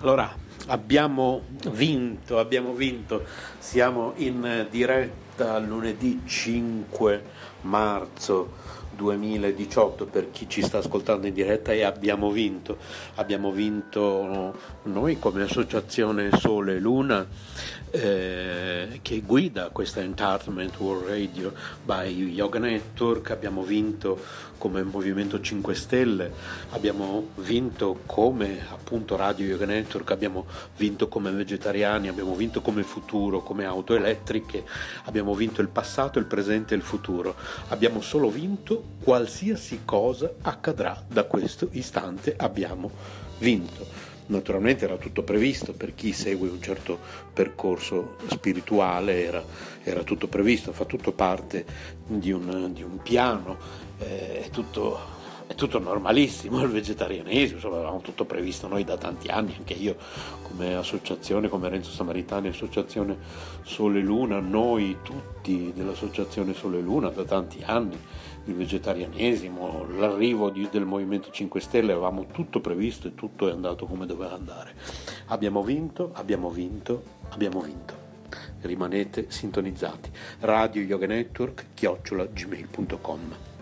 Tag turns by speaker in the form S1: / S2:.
S1: Allora, abbiamo vinto, abbiamo vinto, siamo in diretta lunedì 5 marzo 2018 per chi ci sta ascoltando in diretta e abbiamo vinto, abbiamo vinto noi come associazione Sole e Luna eh, che guida questa Entertainment World Radio by Yoga Network, abbiamo vinto come Movimento 5 Stelle, abbiamo vinto come appunto Radio Yoga Network, abbiamo vinto come vegetariani, abbiamo vinto come futuro, come auto elettriche, abbiamo vinto il passato, il presente e il futuro, abbiamo solo vinto qualsiasi cosa accadrà da questo istante abbiamo vinto. Naturalmente era tutto previsto, per chi segue un certo percorso spirituale era, era tutto previsto, fa tutto parte di un, di un piano, eh, è, tutto, tutto, normalissimo il vegetarianesimo, insomma avevamo tutto previsto noi da tanti anni, anche io come associazione, come Renzo Samaritani, associazione Sole Luna, noi tutti dell'associazione Sole Luna da tanti anni il vegetarianesimo, l'arrivo di, del Movimento 5 Stelle, avevamo tutto previsto e tutto è andato come doveva andare. Abbiamo vinto, abbiamo vinto, abbiamo vinto. Rimanete sintonizzati. Radio Yoga Network, chiocciola gmail.com.